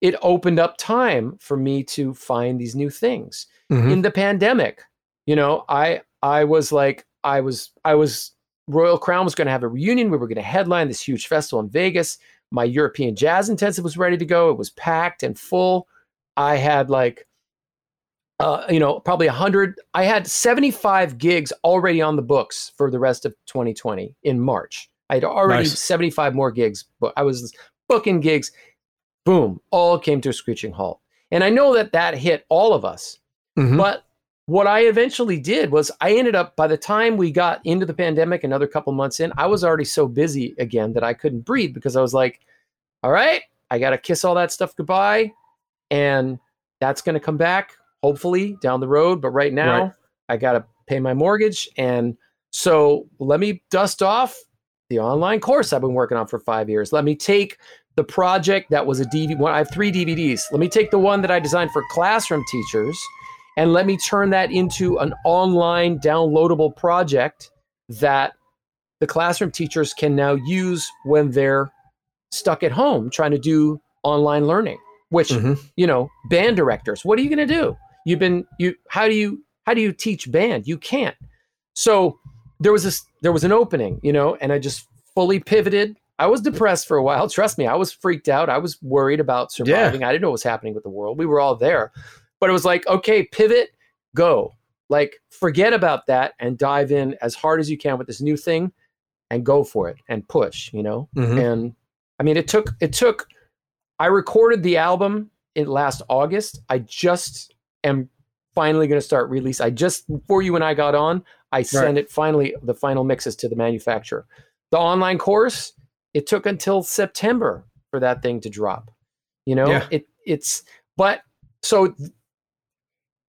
it opened up time for me to find these new things. Mm-hmm. In the pandemic, you know, I I was like I was I was Royal Crown was going to have a reunion. We were going to headline this huge festival in Vegas my European jazz intensive was ready to go. It was packed and full. I had like, uh, you know, probably a hundred. I had 75 gigs already on the books for the rest of 2020 in March. I had already nice. 75 more gigs, but I was booking gigs. Boom, all came to a screeching halt. And I know that that hit all of us. Mm-hmm. But what I eventually did was I ended up by the time we got into the pandemic, another couple months in, I was already so busy again that I couldn't breathe because I was like, all right, I got to kiss all that stuff goodbye. And that's going to come back hopefully down the road. But right now, right. I got to pay my mortgage. And so let me dust off the online course I've been working on for five years. Let me take the project that was a DVD. I have three DVDs. Let me take the one that I designed for classroom teachers and let me turn that into an online downloadable project that the classroom teachers can now use when they're stuck at home trying to do online learning which mm-hmm. you know band directors what are you going to do you've been you how do you how do you teach band you can't so there was this there was an opening you know and i just fully pivoted i was depressed for a while trust me i was freaked out i was worried about surviving yeah. i didn't know what was happening with the world we were all there but it was like, okay, pivot, go. Like, forget about that and dive in as hard as you can with this new thing and go for it and push, you know? Mm-hmm. And I mean, it took, it took, I recorded the album in last August. I just am finally going to start release. I just, before you and I got on, I sent right. it finally, the final mixes to the manufacturer. The online course, it took until September for that thing to drop. You know, yeah. it it's but so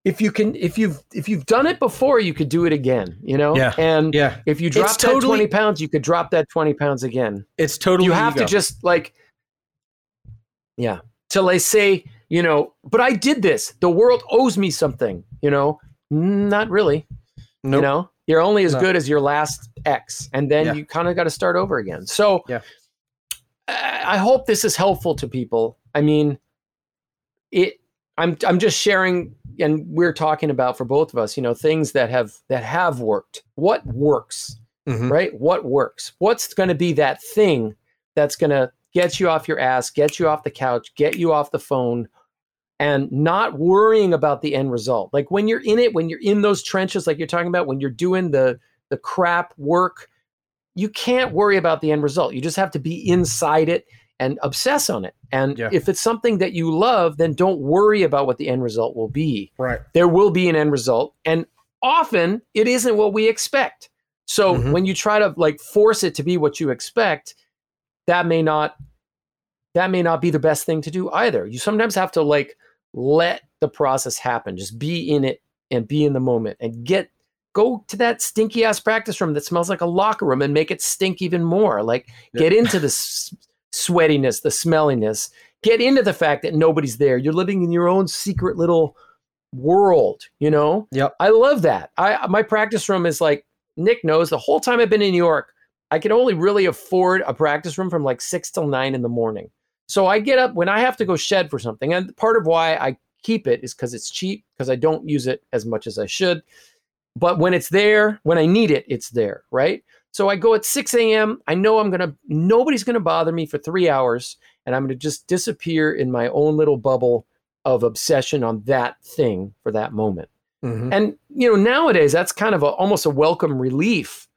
if you can if you've if you've done it before you could do it again you know yeah and yeah if you drop it's that totally, 20 pounds you could drop that 20 pounds again it's totally you have ego. to just like yeah till they say you know but i did this the world owes me something you know not really nope. you know you're only as no. good as your last x and then yeah. you kind of got to start over again so yeah i hope this is helpful to people i mean it I'm I'm just sharing and we're talking about for both of us, you know, things that have that have worked. What works? Mm-hmm. Right? What works? What's going to be that thing that's going to get you off your ass, get you off the couch, get you off the phone and not worrying about the end result. Like when you're in it, when you're in those trenches like you're talking about, when you're doing the the crap work, you can't worry about the end result. You just have to be inside it and obsess on it. And yeah. if it's something that you love, then don't worry about what the end result will be. Right. There will be an end result. And often it isn't what we expect. So mm-hmm. when you try to like force it to be what you expect, that may not that may not be the best thing to do either. You sometimes have to like let the process happen. Just be in it and be in the moment and get go to that stinky ass practice room that smells like a locker room and make it stink even more. Like yeah. get into this sweatiness, the smelliness. Get into the fact that nobody's there. You're living in your own secret little world, you know? Yep. I love that. I my practice room is like Nick knows the whole time I've been in New York, I can only really afford a practice room from like six till nine in the morning. So I get up when I have to go shed for something. And part of why I keep it is because it's cheap, because I don't use it as much as I should. But when it's there, when I need it, it's there, right? So I go at 6 a.m. I know I'm gonna nobody's gonna bother me for three hours, and I'm gonna just disappear in my own little bubble of obsession on that thing for that moment. Mm-hmm. And you know, nowadays that's kind of a, almost a welcome relief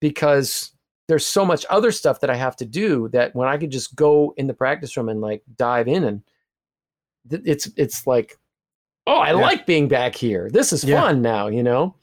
because there's so much other stuff that I have to do that when I could just go in the practice room and like dive in and th- it's it's like oh I yeah. like being back here. This is yeah. fun now, you know.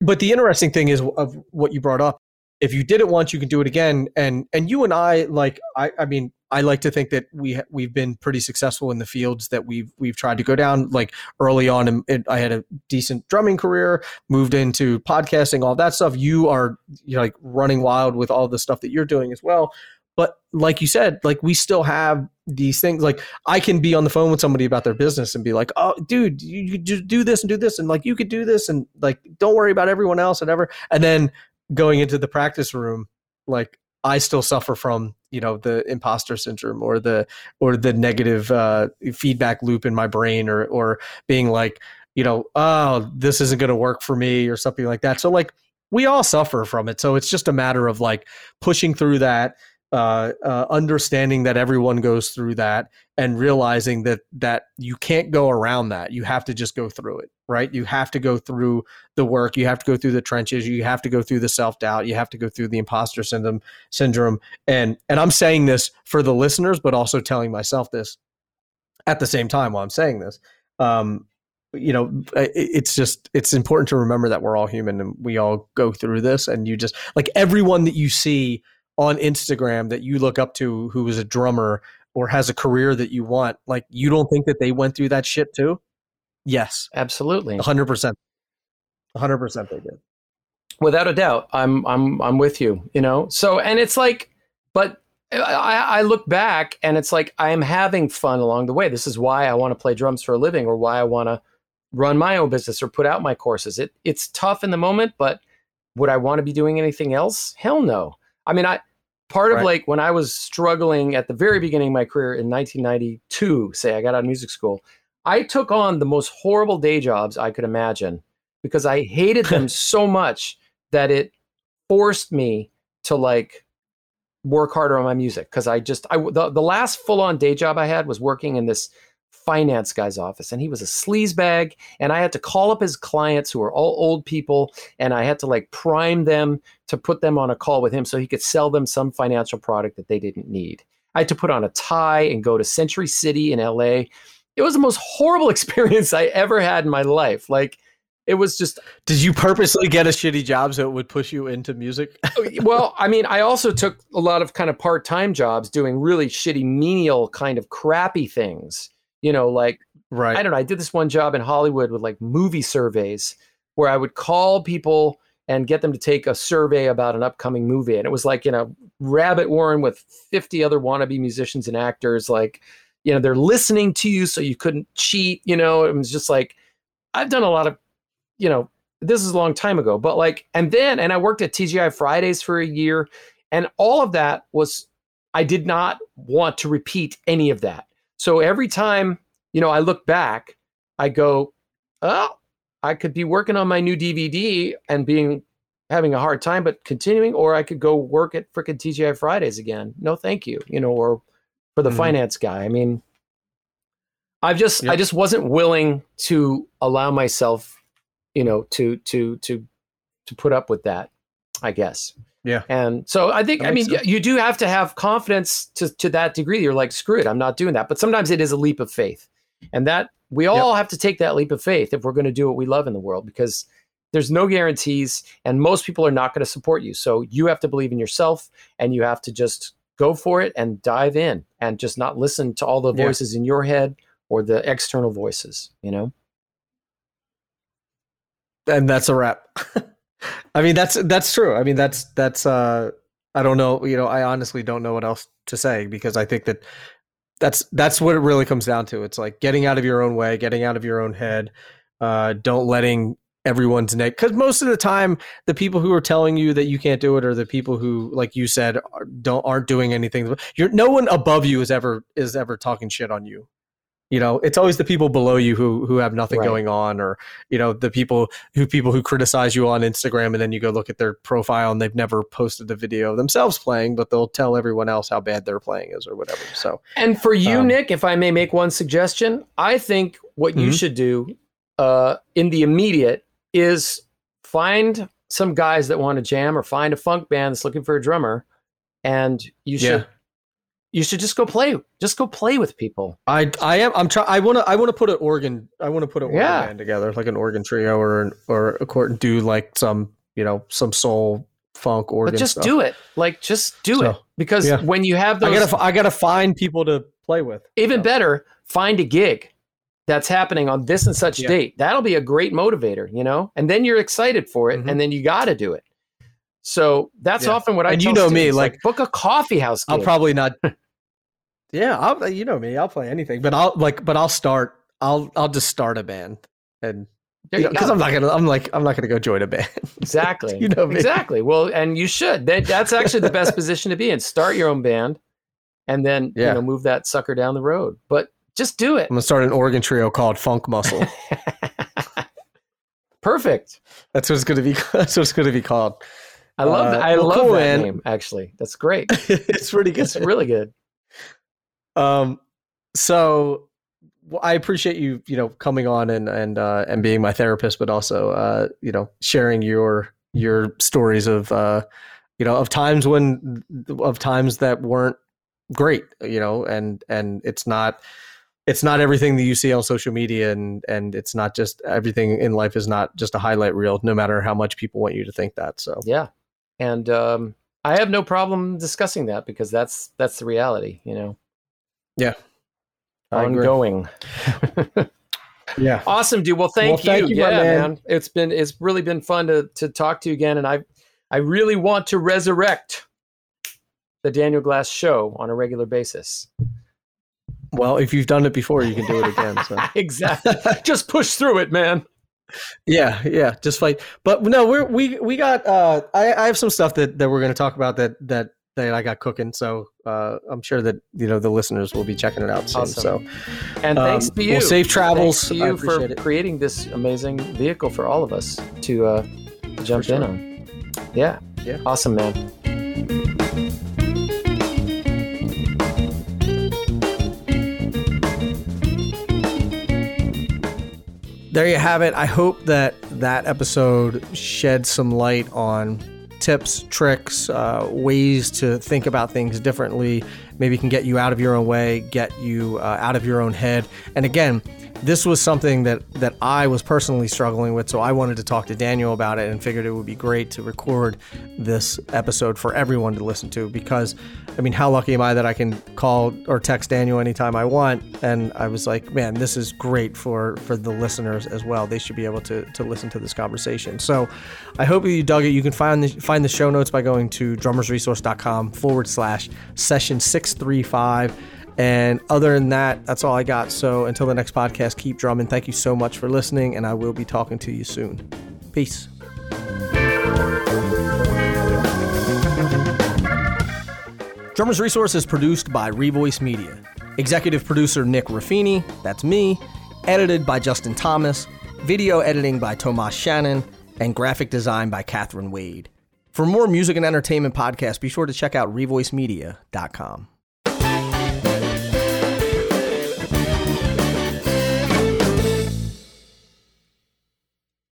But the interesting thing is of what you brought up. If you did it once, you can do it again. And and you and I like I I mean I like to think that we we've been pretty successful in the fields that we've we've tried to go down. Like early on, and, I had a decent drumming career, moved into podcasting, all that stuff. You are you know, like running wild with all the stuff that you're doing as well. But like you said, like we still have these things. Like I can be on the phone with somebody about their business and be like, "Oh, dude, you, you just do this and do this, and like you could do this, and like don't worry about everyone else and ever." And then going into the practice room, like I still suffer from you know the imposter syndrome or the or the negative uh, feedback loop in my brain or or being like you know oh this isn't going to work for me or something like that. So like we all suffer from it. So it's just a matter of like pushing through that uh, uh, understanding that everyone goes through that and realizing that that you can't go around that you have to just go through it right? You have to go through the work you have to go through the trenches you have to go through the self-doubt you have to go through the imposter syndrome syndrome. And and i'm saying this for the listeners but also telling myself this at the same time while i'm saying this. Um you know it's just it's important to remember that we're all human and we all go through this. And you just like everyone that you see on Instagram that you look up to who is a drummer or has a career that you want, like you don't think that they went through that shit too? Yes. Absolutely. 100%. 100% they did. Without a doubt. I'm I'm I'm with you, you know. So and it's like but I, I look back and it's like I am having fun along the way. This is why I want to play drums for a living or why I want to run my own business or put out my courses. It it's tough in the moment, but would I want to be doing anything else? Hell no. I mean, I part of right. like when I was struggling at the very beginning of my career in 1992, say I got out of music school, I took on the most horrible day jobs I could imagine because I hated them *laughs* so much that it forced me to like work harder on my music because I just I the, the last full on day job I had was working in this finance guy's office and he was a sleazebag and i had to call up his clients who were all old people and i had to like prime them to put them on a call with him so he could sell them some financial product that they didn't need. I had to put on a tie and go to century city in la it was the most horrible *laughs* experience i ever had in my life like it was just did you purposely get a shitty job so it would push you into music *laughs* oh, well i mean i also took a lot of kind of part-time jobs doing really shitty menial kind of crappy things you know, like right. I don't know. I did this one job in Hollywood with like movie surveys where I would call people and get them to take a survey about an upcoming movie. And it was like, you know, rabbit warren with 50 other wannabe musicians and actors. Like, you know, they're listening to you so you couldn't cheat. You know, it was just like, I've done a lot of, you know, this is a long time ago, but like, and then, and I worked at TGI Fridays for a year. And all of that was, I did not want to repeat any of that. So every time, you know, I look back, I go, oh, I could be working on my new DVD and being having a hard time, but continuing, or I could go work at freaking TGI Fridays again. No, thank you. You know, or for the mm-hmm. finance guy. I mean, I've just yep. I just wasn't willing to allow myself, you know, to to to to put up with that. I guess. Yeah. And so I think, I mean, sense. you do have to have confidence to, to that degree. You're like, screw it, I'm not doing that. But sometimes it is a leap of faith. And that we all yep. have to take that leap of faith if we're going to do what we love in the world because there's no guarantees and most people are not going to support you. So you have to believe in yourself and you have to just go for it and dive in and just not listen to all the voices yeah. in your head or the external voices, you know? And that's a wrap. *laughs* I mean, that's that's true. I mean, that's that's. uh I don't know. You know, I honestly don't know what else to say because I think that that's that's what it really comes down to. It's like getting out of your own way, getting out of your own head. Uh, don't letting everyone's neck because most of the time the people who are telling you that you can't do it are the people who like you said are, don't aren't doing anything you're no one above you is ever is ever talking shit on you you know it's always the people below you who who have nothing right. going on or you know the people who people who criticize you on instagram and then you go look at their profile and they've never posted a video of themselves playing but they'll tell everyone else how bad their playing is or whatever so and for you um, nick if i may make one suggestion i think what mm-hmm. you should do uh, in the immediate is find some guys that want to jam or find a funk band that's looking for a drummer and you should yeah. you should just go play just go play with people i i am i'm trying i want to i want to put an organ i want to put an organ yeah. band together like an organ trio or an, or a court and do like some you know some soul funk organ but just stuff. do it like just do so, it because yeah. when you have those i gotta i gotta find people to play with even so. better find a gig that's happening on this and such yeah. date. That'll be a great motivator, you know? And then you're excited for it mm-hmm. and then you got to do it. So that's yeah. often what I And you know me, like, like, book a coffee house. Gig. I'll probably not *laughs* Yeah, I'll you know me, I'll play anything, but I'll like but I'll start I'll I'll just start a band and because I'm not gonna, I'm like, I'm not gonna go join a band. *laughs* Exactly. you know, me. exactly. Well, and you should. That, that's actually the best *laughs* position to be in. Start your own band, and then yeah. you know move that sucker down the road. But just do it. I'm gonna start an organ trio called Funk Muscle. *laughs* Perfect. That's what it's gonna be. *laughs* That's what it's gonna be called. I love that. Uh, I well, love cool, that man. name. Actually, that's great. *laughs* it's pretty good. It's really good. Um, so well, I appreciate you, you know, coming on and and uh, and being my therapist, but also, uh, you know, sharing your your stories of, uh, you know, of times when of times that weren't great, you know, and and it's not it's not everything that you see on social media and and it's not just everything in life is not just a highlight reel no matter how much people want you to think that so. Yeah. And um, i have no problem discussing that because that's that's the reality you know? Yeah. Ongoing. *laughs* Yeah. Awesome dude. Well thank well, you, thank you yeah man. man. It's been it's really been fun to to talk to you again and i i really want to resurrect the daniel glass show on a regular basis well, if you've done it before, you can do it again. So. *laughs* exactly. Just push through it, man. Yeah, yeah. Just fight. But no, we're we we got. uh I, I have some stuff that that we're going to talk about that that that I got cooking. So uh, I'm sure that you know the listeners will be checking it out soon. Awesome. So, and thanks um, to you, well, safe travels thanks to you for it. creating this amazing vehicle for all of us to uh, jump sure. in on. Yeah, yeah, awesome, man. There you have it. I hope that that episode shed some light on tips, tricks, uh, ways to think about things differently. Maybe can get you out of your own way, get you uh, out of your own head. And again, this was something that that I was personally struggling with, so I wanted to talk to Daniel about it and figured it would be great to record this episode for everyone to listen to because I mean, how lucky am I that I can call or text Daniel anytime I want? And I was like, man, this is great for for the listeners as well. They should be able to to listen to this conversation. So I hope you dug it. You can find the find the show notes by going to drummersresource.com forward slash session six three five. And other than that, that's all I got. So until the next podcast, keep drumming. Thank you so much for listening, and I will be talking to you soon. Peace. Drummers Resource is produced by Revoice Media. Executive producer Nick Ruffini, that's me. Edited by Justin Thomas. Video editing by Tomas Shannon. And graphic design by Catherine Wade. For more music and entertainment podcasts, be sure to check out revoicemedia.com.